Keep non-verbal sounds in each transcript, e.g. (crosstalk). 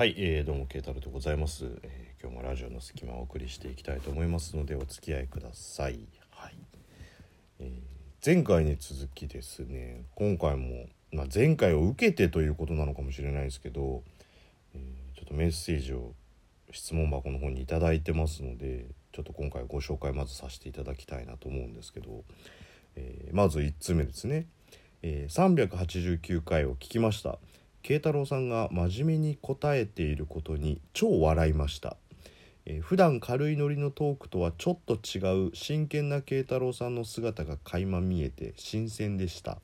はい、えー、どうも慶太郎でございます、えー今日もラジオの隙間をお送りしていきたいと思いますのでお付き合いください。はい。えー前回に続きですね、今回もまあ、前回を受けてということなのかもしれないですけど、えーちょっとメッセージを質問箱の方に頂いてますので、ちょっと今回ご紹介まずさせていただきたいなと思うんですけど、えまず1つ目ですね。えー389回を聞きました慶太郎さんが真面目に答えていることに超笑いました、えー普段軽いノリのトークとはちょっと違う真剣な慶太郎さんの姿が垣間見えて新鮮でした。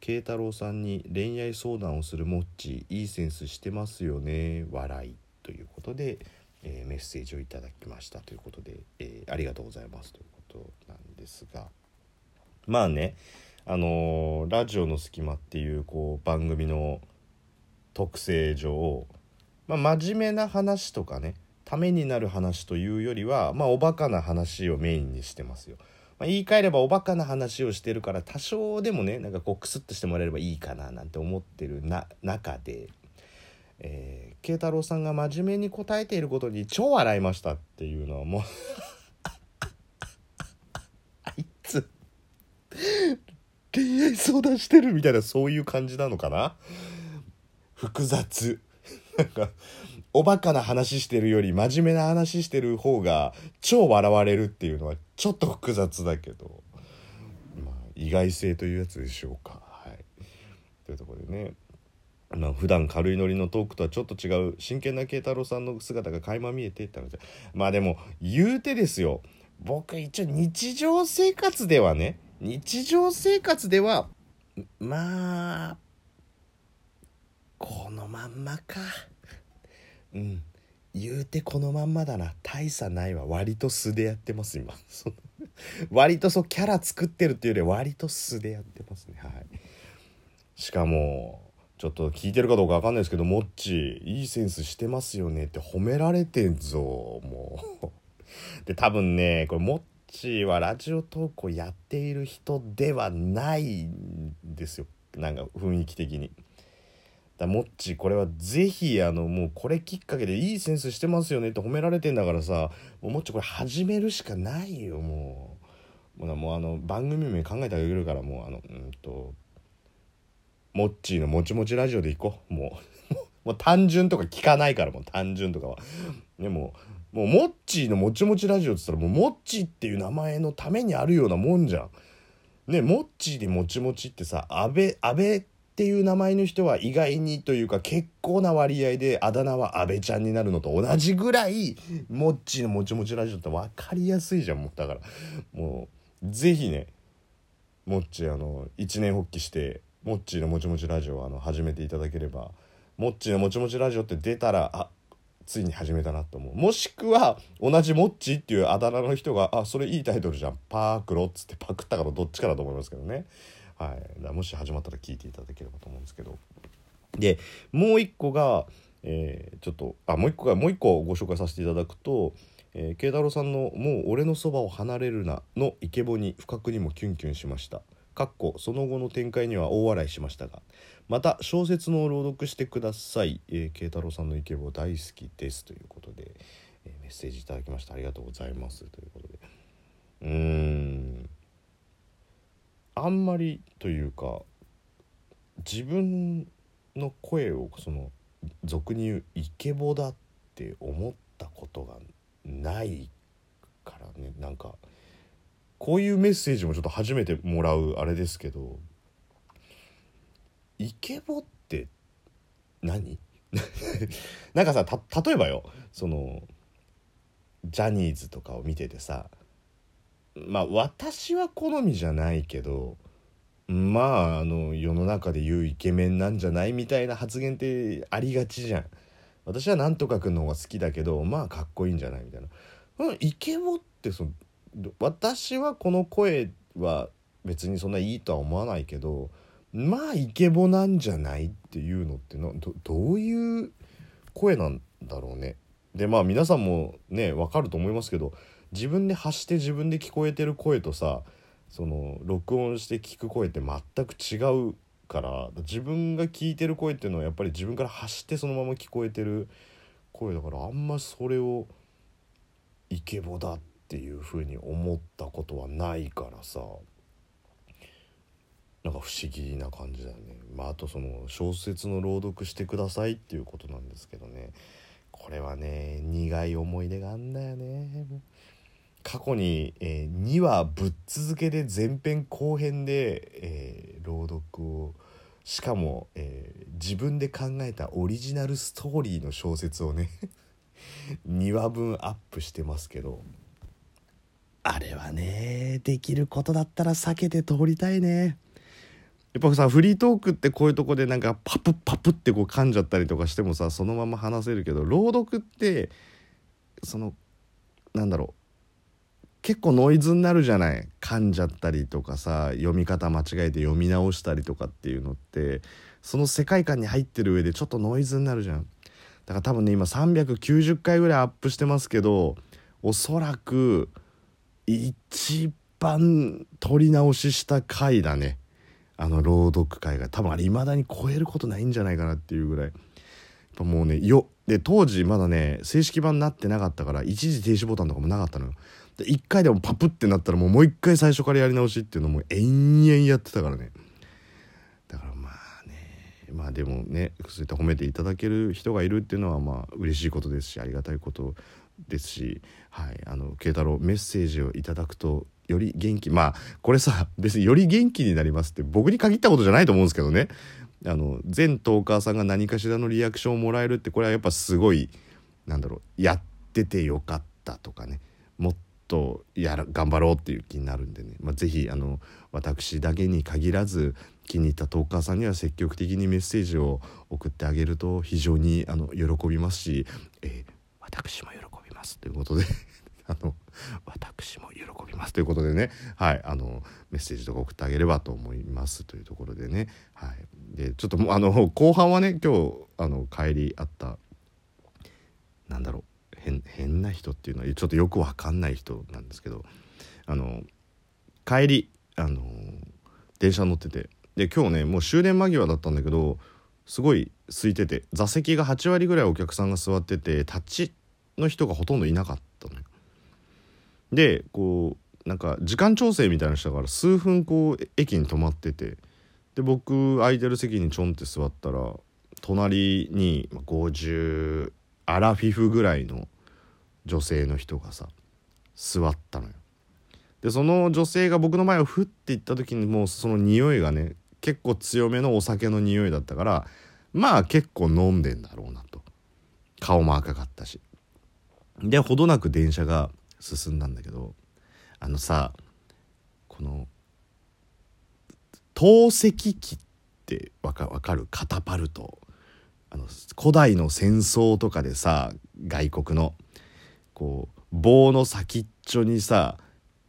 慶太郎さんに恋愛相談をするモッチーいいセンスしてますよね笑い。ということで、えーメッセージをいただきましたということで、えーありがとうございますということなんですが。まあねあのーラジオの隙間っていうこう番組の特性上、まあ、真面目な話とかねためになる話というよりは、まあ、おバカな話をメインにしてますよ。まあ、言い換えればおバカな話をしてるから多少でもねなんかこうクスッとしてもらえればいいかななんて思ってるな中で、えー、慶太郎さんが真面目に答えていることに超笑いましたっていうのはもう (laughs) あいつ恋愛相談してるみたいなそういう感じなのかな？複雑。(laughs) なんかおバカな話してるより真面目な話してる方が超笑われるっていうのはちょっと複雑だけど、まあ、意外性というやつでしょうか。はい、というところでね。まあ普段軽いノリのトークとはちょっと違う真剣な慶太郎さんの姿が垣間見えていって話まあでも言うてですよ。僕一応日常生活ではね日常生活ではまあこのまんまか。うん。言うてこのまんまだな。大差ないわ。割と素でやってます今。(laughs) 割とそうキャラ作ってるっていうよりは割と素でやってますね。はい。しかもちょっと聞いてるかどうかわかんないですけどもっちいいセンスしてますよね。って褒められてんぞもう。(laughs) で多分ねこれモッチーはラジオ投稿やっている人ではないんですよ。なんか雰囲気的に。だモッチーこれはぜひあのもうこれきっかけでいいセンスしてますよねって褒められてんだからさもうモッチーこれ始めるしかないよもう。もうあの番組名考えてあげるからもうあのうんとモッチーのもちもちラジオでいこう。もう (laughs) もう単純とか聞かないからもう単純とかは。でももうモッチーのもちもちラジオって言ったらもうモッチーっていう名前のためにあるようなもんじゃん。ねモッチーでもちもちってさ安倍安倍っていう名前の人は意外にというか結構な割合であだ名は安倍ちゃんになるのと同じぐらいモッチーのもちもちラジオって分かりやすいじゃんもうだからもうぜひねモッチーあの一年発起してモッチーのもちもちラジオをあの始めていただければモッチーのもちもちラジオって出たらあついに始めたなと思う。もしくは同じモッチーっていうあだ名の人が「あそれいいタイトルじゃん。パークロ」っつってパクったからどっちかだと思いますけどね。はい。だもし始まったら聞いていただければと思うんですけど。でもう一個が、えーちょっとあもう一個がもう一個ご紹介させていただくとえー慶太郎さんの「もう俺のそばを離れるな」のイケボに不覚にもキュンキュンしました。かっこその後の展開には大笑いしましたがまた小説の朗読してください、えー慶太郎さんのイケボ大好きです。ということで、えーメッセージいただきました。ありがとうございます。ということで。うーん。あんまりというか自分の声をその俗に言うイケボだって思ったことがないからね。なんかこういうメッセージもちょっと初めてもらうあれですけどイケボって何？(laughs) なんかさ例えばよそのジャニーズとかを見ててさまあ私は好みじゃないけどまああの世の中で言うイケメンなんじゃないみたいな発言ってありがちじゃん。私はなんとかくんの方が好きだけどまあかっこいいんじゃないみたいな。イケボってその私はこの声は別にそんないいとは思わないけどまあイケボなんじゃないっていうのってのどどういう声なんだろうね。でまあ皆さんもねわかると思いますけど自分で発して自分で聞こえてる声とさその録音して聞く声って全く違うから自分が聞いてる声っていうのはやっぱり自分から発してそのまま聞こえてる声だからあんまそれをイケボだっていうふうに思ったことはないからさなんか不思議な感じだよね。まあ、あとその小説の朗読してくださいっていうことなんですけどねこれはね苦い思い出があんだよね。過去に、えー、2話ぶっ続けで前編後編で、えー、朗読をしかも、えー、自分で考えたオリジナルストーリーの小説をね (laughs) 2話分アップしてますけどあれはねできることだったら避けて通りたいね。やっぱさフリートークってこういうとこでなんかパプパプってこう噛んじゃったりとかしてもさそのまま話せるけど朗読ってそのなんだろう結構ノイズになるじゃない。噛んじゃったりとかさ読み方間違えて読み直したりとかっていうのってその世界観に入ってる上でちょっとノイズになるじゃん。だから多分ね今390回ぐらいアップしてますけどおそらく一番撮り直しした回だね。あの朗読会が。多分あれ未だに超えることないんじゃないかなっていうぐらい。やっぱもうねよで当時まだね正式版になってなかったから一時停止ボタンとかもなかったのよ。で1回でもパプってなったらもうもう一回最初からやり直しっていうのも延々やってたからね。だからまあねまあでもねそういった褒めていただける人がいるっていうのはまあ嬉しいことですしありがたいことですしはいあの慶太郎メッセージをいただくとより元気まあこれさ (laughs) 別により元気になりますって僕に限ったことじゃないと思うんですけどね。あの全トーカーさんが何かしらのリアクションをもらえるってこれはやっぱすごいなんだろうやっててよかったとかね。もっとやら頑張ろうっていう気になるんでね、まあ、是非あの私だけに限らず気に入ったトーカーさんには積極的にメッセージを送ってあげると非常にあの喜びますし、えー、私も喜びますということで (laughs) あの私も喜びますということでね。はいあのメッセージとか送ってあげればと思いますというところでね。はい。でちょっともうあの後半はね今日あの帰りあったなんだろう。変な人っていうのはちょっとよくわかんない人なんですけどあの帰りあの電車乗っててで今日ねもう終電間際だったんだけどすごい空いてて座席が8割ぐらいお客さんが座ってて立ちの人がほとんどいなかったのよ。でこうなんか時間調整みたいなしたから数分こう駅に止まっててで僕空いてる席にちょんって座ったら隣に50アラフィフぐらいの女性の人がさ座ったのよ。でその女性が僕の前をふって行った時にもうその匂いがね結構強めのお酒の匂いだったからまあ結構飲んでんだろうなと。顔も赤かったし。でほどなく電車が進んだんだけどあのさこの透析機ってわかかる？カタパルト。あの古代の戦争とかでさ外国のこう棒の先っちょにさ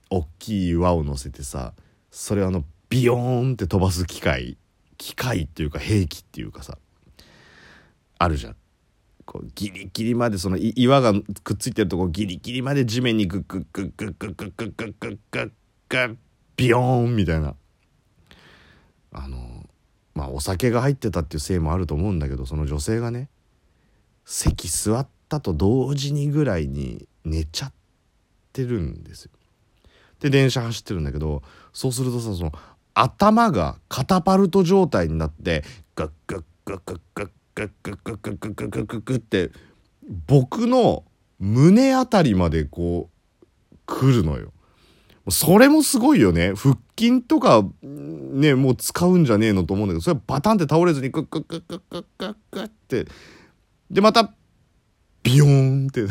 大きい岩を乗せてさそれをあのビヨーンって飛ばす機械機械っていうか兵器っていうかさあるじゃん。こうギリギリまでその岩がくっついてるとこギリギリまで地面にグッグッグッグッグッグッグッグッグッグッグッビヨーンみたいなあのまあお酒が入ってたっていうせいもあると思うんだけどその女性がね席座ったと同時にぐらいに寝ちゃってるんですよ。で電車走ってるんだけどそうするとさその頭がカタパルト状態になってガッガッガッガッガッグッグッグッグッグッグッグッグッグッって僕の胸あたりまでこう来るのよ。それもすごいよね。腹筋とかね、もう使うんじゃねえのと思うんだけど、それはバタンって倒れずにグッグッグッグッグッグッグッって。で、また、ビヨーンって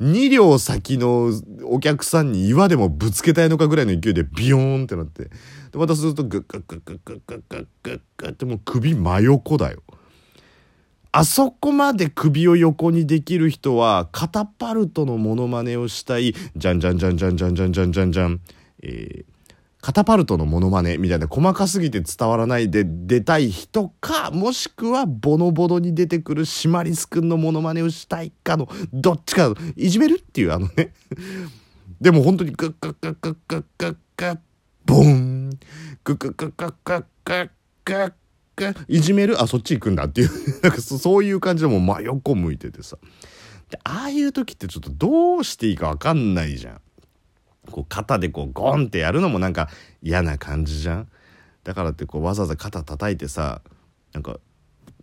2両先のお客さんに岩でもぶつけたいのかぐらいの勢いでビヨーンってなって。で、またするとグッグッグッグッグッグッグッグッグッってもう首真横だよ。あそこまで首を横にできる人はカタパルトのモノマネをしたいじゃんじゃんじゃんじゃんじゃんじゃんじゃんじゃんじゃんえー、カタパルトのモノマネみたいな細かすぎて伝わらないで出たい人かもしくはボノボノに出てくるシマリスくんのモノマネをしたいかのどっちかいじめるっていうあのね。でも本当にグッグッグッグッグッグッグッボングッグッグッグッグッグッグッグッいじめるあそっち行くんだっていうなんかそういう感じでもう真横向いててさでああいう時ってちょっとどうしていいか分かんないじゃんこう肩でこうゴンってやるのもなんか嫌な感じじゃん？だからってこうわざわざ肩叩いてさなんか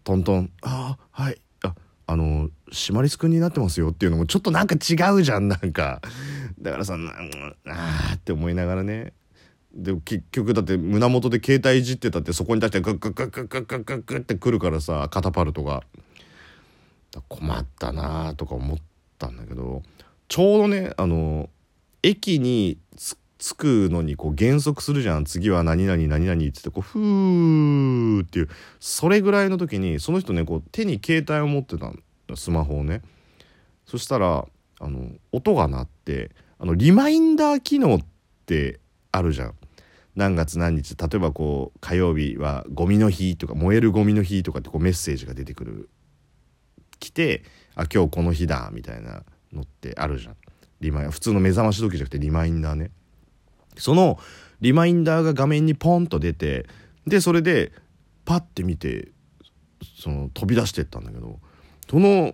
トントン「ああはい。ああのシマリス君になってますよ」っていうのもちょっとなんか違うじゃんなんか。だからさああって思いながらね。で結局だって胸元で携帯いじってたってそこに対してグッグッグッグッグッグッグッグッってくるからさカタパルトが。困ったなとか思ったんだけどちょうどねあの駅に着くのにこう減速するじゃん。次は何々何々って言ってこうふーっていうそれぐらいの時にその人ねこう手に携帯を持ってたスマホをね。そしたらあの音が鳴ってあのリマインダー機能ってあるじゃん。何月何日例えばこう火曜日はゴミの日とか燃えるゴミの日とかってこうメッセージが出てくる。来てあ今日この日だみたいなのってあるじゃん。リマイ普通の目覚まし時計じゃなくてリマインダーねそのリマインダーが画面にポンと出てでそれでパッて見てその飛び出してったんだけどその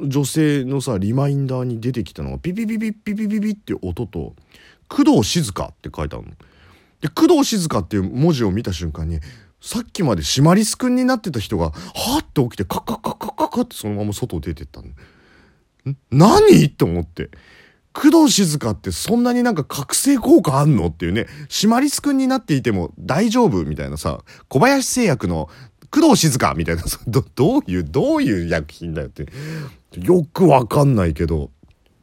女性のさリマインダーに出てきたのがピピピピピピピピって音と「工藤静香」って書いてあるの。で工藤静香っていう文字を見た瞬間にさっきまでシマリス君になってた人がはって起きてカッカッカッカッカッカッってそのまま外出てったの。何？って思って。工藤静香ってそんなになんか覚醒効果あんのっていうね、シマリス君になっていても大丈夫みたいなさ、小林製薬の工藤静香みたいな、(laughs) ど、どういう、どういう薬品だよって。よくわかんないけど、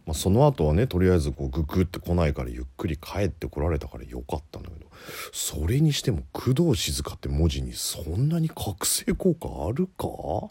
まあ、その後はね、とりあえずこうググってこないからゆっくり帰ってこられたからよかったんだけど、それにしても工藤静香って文字にそんなに覚醒効果あるか？